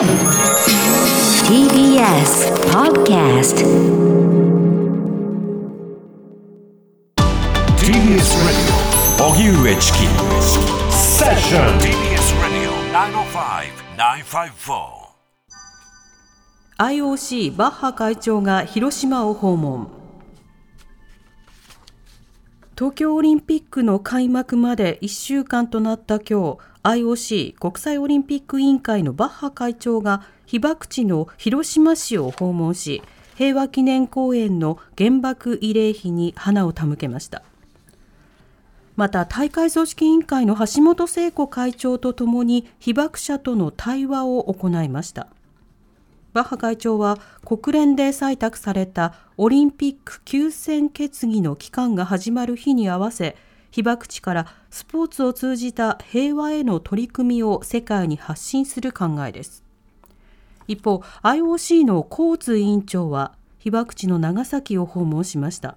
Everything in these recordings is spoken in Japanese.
TBS Podcast TBS Radio 荻上チキセッション TBS Radio 905-954 IOC バッハ会長が広島を訪問東京オリンピックの開幕まで1週間となった今日 IOC 国際オリンピック委員会のバッハ会長が被爆地の広島市を訪問し平和記念公園の原爆慰霊碑に花を手向けました。また大会組織委員会の橋本聖子会長とともに被爆者との対話を行いました。バッハ会長は国連で採択されたオリンピック休戦決議の期間が始まる日に合わせ被爆地からスポーツを通じた平和への取り組みを世界に発信する考えです。一方 IOC のコーツ委員長は被爆地の長崎を訪問しました。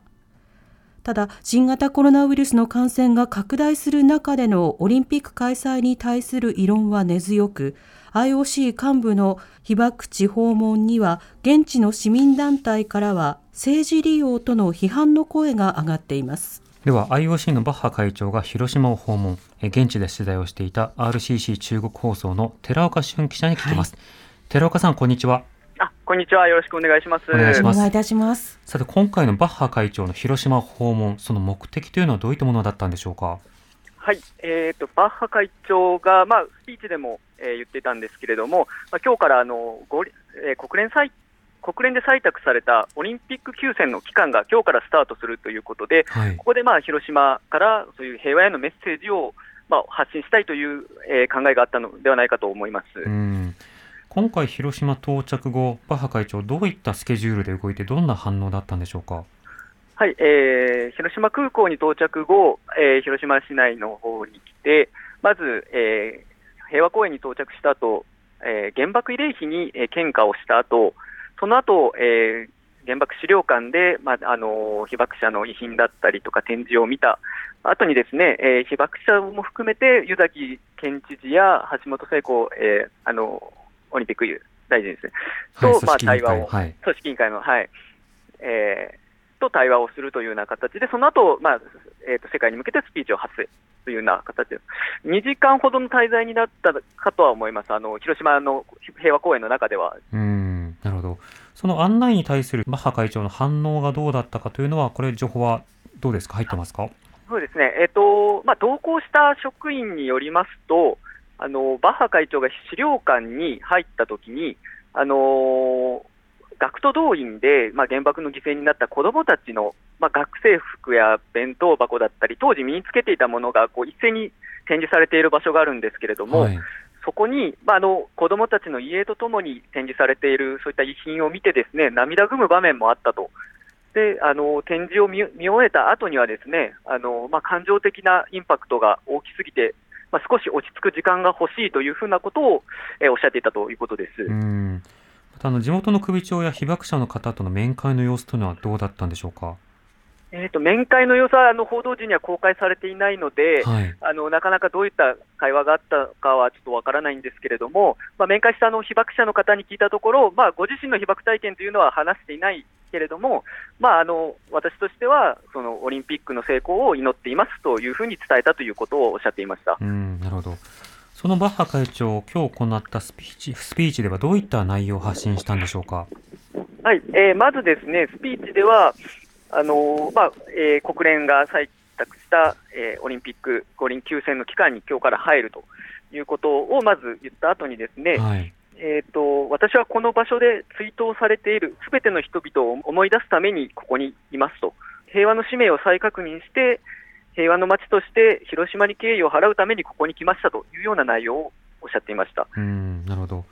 ただ新型コロナウイルスの感染が拡大する中でのオリンピック開催に対する異論は根強く IOC 幹部の被爆地訪問には現地の市民団体からは政治利用との批判の声が上がっています。では IOC のバッハ会長が広島を訪問え現地で取材をしていた RCC 中国放送の寺岡俊記者に聞きます、寺岡さんこんにちは。あ、こんにちは。よろしくお願いします。お願いします。お願いいたします。さて今回のバッハ会長の広島訪問その目的というのはどういったものだったんでしょうか？はい、えっ、とバッハ会長がまあスピーチでも、えー言ってたんですけれども、まあ今日からあのごり、えー国連採国連で採択されたオリンピック休戦の期間が今日からスタートするということで、はい。ここでまあ広島からそういう平和へのメッセージをまあ発信したいという、えー考えがあったのではないかと思います。うん。今回広島到着後バッハ会長どういったスケジュールで動いてどんな反応だったんでしょうか？はい、えー広島空港に到着後、えー広島市内の方に来て、まず、えー平和公園に到着した後、えー原爆慰霊碑に、えー献花をした後、その後、えー原爆資料館で、まああのー被爆者の遺品だったりとか展示を見た後にですね、えー被爆者も含めて湯崎県知事や橋本聖子、えーあのオリンピック大臣ですね、はいと、まあ、対話を、会はい。組織委員会の、はい。えーと対話をするというような形で、その後、まあえーと世界に向けてスピーチを発すというような形で、2時間ほどの滞在になったかとは思います、あの広島の平和公園の中では。うんその案内に対するバッハ会長の反応がどうだったかというのはこれ情報はどうですか？入ってますか？そうですね、えっとまあ、同行した職員によりますと、あのバッハ会長が資料館に入ったときに、あの学徒動員で、まあ、原爆の犠牲になった子どもたちの、まあ、学生服や弁当箱だったり、当時身につけていたものがこう一斉に展示されている場所があるんですけれども、はいそこに、まあ、あの子どもたちの遺影とともに展示されているそういった遺品を見て、ですね涙ぐむ場面もあったと。であの展示を見終えた後にはですねあの、まあ、感情的なインパクトが大きすぎて、まあ、少し落ち着く時間が欲しいというふうなことを、えおっしゃっていたということです。うんまたあの地元の首長や被爆者の方との面会の様子というのはどうだったんでしょうか？えー、と面会の様子はあの報道陣には公開されていないので、はい。あのなかなかどういった会話があったかはちょっとわからないんですけれども、まあ、面会したあの被爆者の方に聞いたところ、まあ、ご自身の被爆体験というのは話していないけれども、まあ、あの私としてはそのオリンピックの成功を祈っていますというふうに伝えたということをおっしゃっていました。うんなるほど。そのバッハ会長今日行ったスピーチスピーチではどういった内容を発信したんでしょうか？はい、えーまずですね、スピーチでは、あのーまあえー国連が採択した、えーオリンピック五輪休戦の期間に今日から入るということをまず言った後にですね、はい。えー、と私はこの場所で追悼されているすべての人々を思い出すためにここにいますと、平和の使命を再確認して、平和の街として広島に敬意を払うためにここに来ましたというような内容をおっしゃっていました。うんなるほど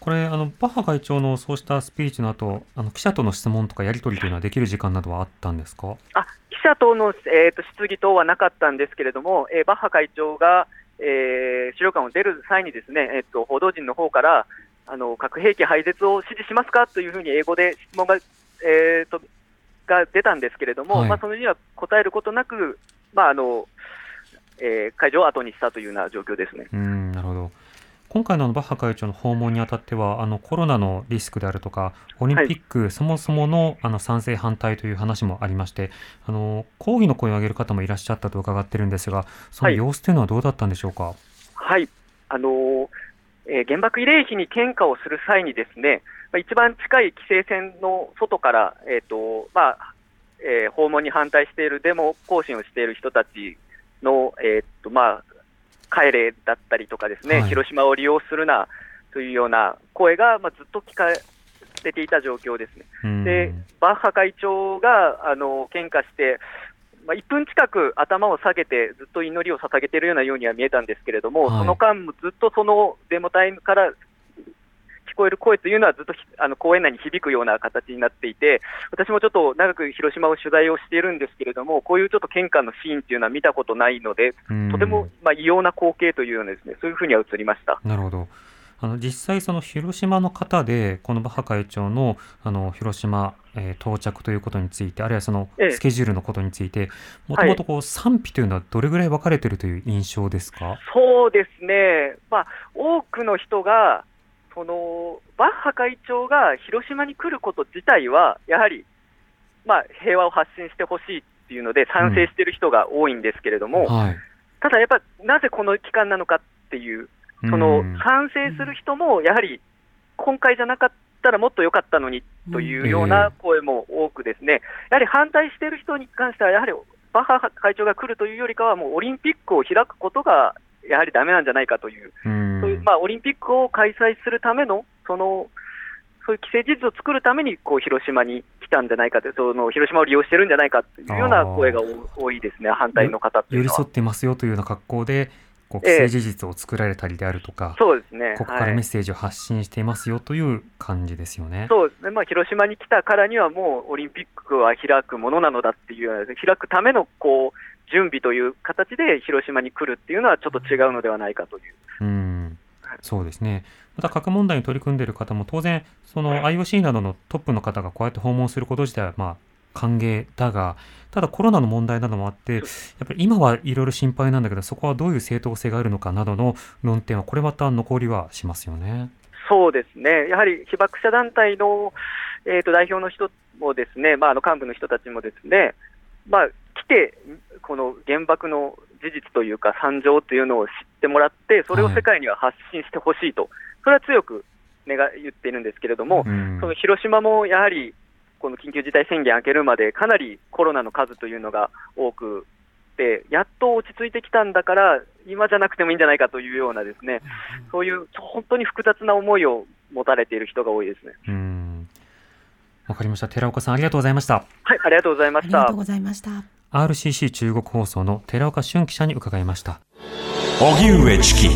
これあのバッハ会長のそうしたスピーチの後あの記者との質問とかやり取りというのはできる時間などはあったんですか？あ記者等の、えー、と質疑等はなかったんですけれども、えーバッハ会長が、えー資料館を出る際にですね、えー、と報道陣の方からあの核兵器廃絶を支持しますかというふうに英語で質問が,、えー、とが出たんですけれども、はい。まあ、そのには答えることなく、まああのえー会場を後にしたというような状況ですね。うん今回のバッハ会長の訪問にあたっては、あのコロナのリスクであるとか、オリンピックそもそものあの賛成反対という話もありまして、あの抗議の声を上げる方もいらっしゃったと伺ってるんですが、そのはい様子というのはどうだったんでしょうか？はい、あのーえー原爆慰霊碑に献花をする際にですね、まあ、一番近い規制線の外から、えーとまあえー訪問に反対しているデモ行進をしている人たちの、えーとまあ、帰れだったりとかですね、はい。広島を利用するなというような声が、まあ、ずっと聞かれていた状況ですね。うん。で、バッハ会長があの献花して、まあ、1分近く頭を下げて、ずっと祈りを捧げているようなようには見えたんですけれども、はい。その間もずっとそのデモ隊から聞こえる声というのは、ずっとひあの公園内に響くような形になっていて、私もちょっと長く広島を取材をしているんですけれども、こういうちょっと献花のシーンというのは見たことないので、うんとても、まあ、異様な光景というようなですね、そういうふうには映りました。なるほど。あの実際、その広島の方で、このバッハ会長のあの広島、えー到着ということについて、あるいはそのええスケジュールのことについて、もともとこう賛否というのはどれぐらい分かれているという印象ですか？そうですね、まあ、多くの人が、そのバッハ会長が広島に来ること自体は、やはり、まあ、平和を発信してほしいっていうので、賛成している人が多いんですけれども、はい。ただやっぱ、なぜこの期間なのかっていう、そのうん賛成する人も、やはり、今回じゃなかったらもっと良かったのにというような声も多くですね、やはり反対している人に関しては、やはりバッハ会長が来るというよりかは、もうオリンピックを開くことがやはりダメなんじゃないかという、うんそういうまあ、オリンピックを開催するための、そのそういう既成事実を作るためにこう広島に来たんじゃないかという、その広島を利用してるんじゃないかというような声が多多いですね、反対の方っていうのは寄り添。ってますよというような格好で、こうええ既成事実を作られたりであるとか、そうですね。ここからはいメッセージを発信していますよという感じですよね。そうですね、まあ、広島に来たからには、もうオリンピックは開くものなのだっていうような、開くためのこう準備という形で広島に来るっていうのは、ちょっと違うのではないかという。うん、そうですね。また核問題に取り組んでいる方も当然、その IOC などのトップの方がこうやって訪問すること自体はまあ歓迎だが、ただコロナの問題などもあって、やっぱり今はいろいろ心配なんだけど、そこはどういう正当性があるのかなどの論点は、これまた残りはしますよね。そうですね、やはり被爆者団体の、えー、と代表の人もですね、まあ、あの幹部の人たちもですね、まあ、来て、この原爆の事実というか、惨状というのを知ってもらって、それを世界には発信してほしいと、それは強く願言っているんですけれども、うんその広島もやはり、この緊急事態宣言明けるまで、かなりコロナの数というのが多くて、やっと落ち着いてきたんだから、今じゃなくてもいいんじゃないかというようなですね、そういう本当に複雑な思いを持たれている人が多いですね。うんわかりました。寺岡さん、ありがとうございました。はい、ありがとうございましたありがとう。ございました。RCC 中国放送の寺岡俊記者に伺いました。荻上チキ